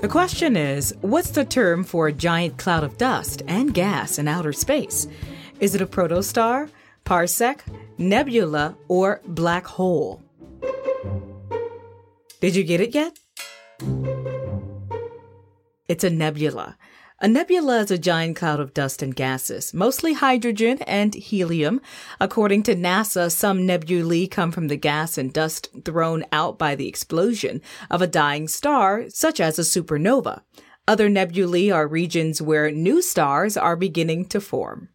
The question is what's the term for a giant cloud of dust and gas in outer space? Is it a protostar, parsec, nebula, or black hole? Did you get it yet? It's a nebula. A nebula is a giant cloud of dust and gases, mostly hydrogen and helium. According to NASA, some nebulae come from the gas and dust thrown out by the explosion of a dying star, such as a supernova. Other nebulae are regions where new stars are beginning to form.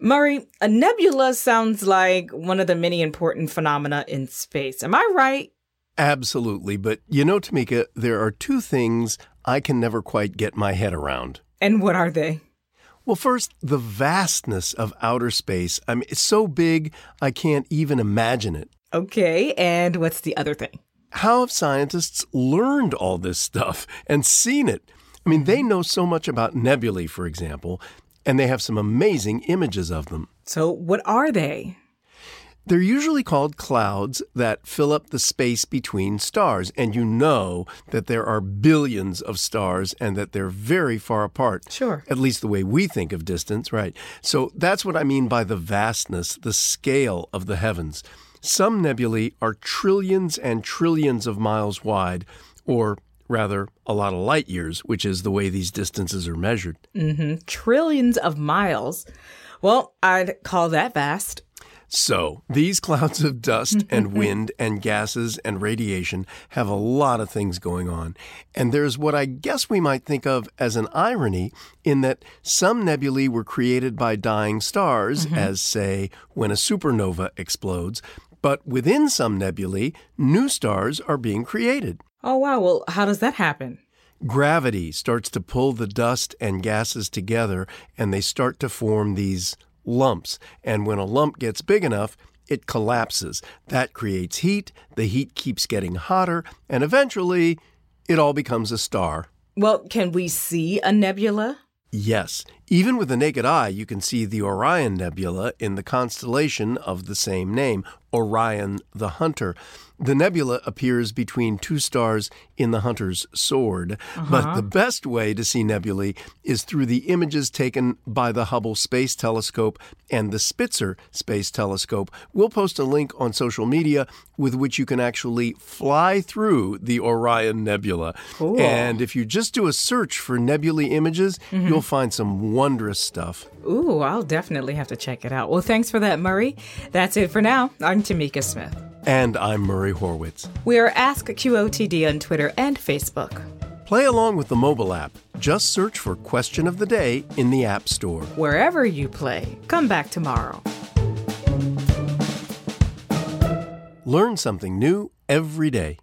Murray, a nebula sounds like one of the many important phenomena in space. Am I right? Absolutely. But you know, Tamika, there are two things I can never quite get my head around. And what are they? Well, first, the vastness of outer space. I mean, it's so big, I can't even imagine it. Okay. And what's the other thing? How have scientists learned all this stuff and seen it? I mean, they know so much about nebulae, for example, and they have some amazing images of them. So, what are they? They're usually called clouds that fill up the space between stars, and you know that there are billions of stars and that they're very far apart. Sure. At least the way we think of distance, right? So that's what I mean by the vastness, the scale of the heavens. Some nebulae are trillions and trillions of miles wide, or rather, a lot of light years, which is the way these distances are measured. Mm-hmm. Trillions of miles. Well, I'd call that vast. So, these clouds of dust and wind and gases and radiation have a lot of things going on. And there's what I guess we might think of as an irony in that some nebulae were created by dying stars, mm-hmm. as, say, when a supernova explodes. But within some nebulae, new stars are being created. Oh, wow. Well, how does that happen? Gravity starts to pull the dust and gases together, and they start to form these lumps. And when a lump gets big enough, it collapses. That creates heat. The heat keeps getting hotter, and eventually, it all becomes a star. Well, can we see a nebula? Yes. Even with the naked eye, you can see the Orion Nebula in the constellation of the same name, Orion the Hunter. The nebula appears between two stars in the hunter's sword, uh-huh. but the best way to see nebulae is through the images taken by the Hubble Space Telescope and the Spitzer Space Telescope. We'll post a link on social media with which you can actually fly through the Orion Nebula. Cool. And if you just do a search for nebulae images, mm-hmm. you'll find some wondrous stuff. Ooh, I'll definitely have to check it out. Well, thanks for that, Murray. That's it for now. I'm Tamika Smith. And I'm Murray Horwitz. We are Ask QOTD on Twitter and Facebook. Play along with the mobile app. Just search for Question of the Day in the App Store. Wherever you play, come back tomorrow. Learn something new every day.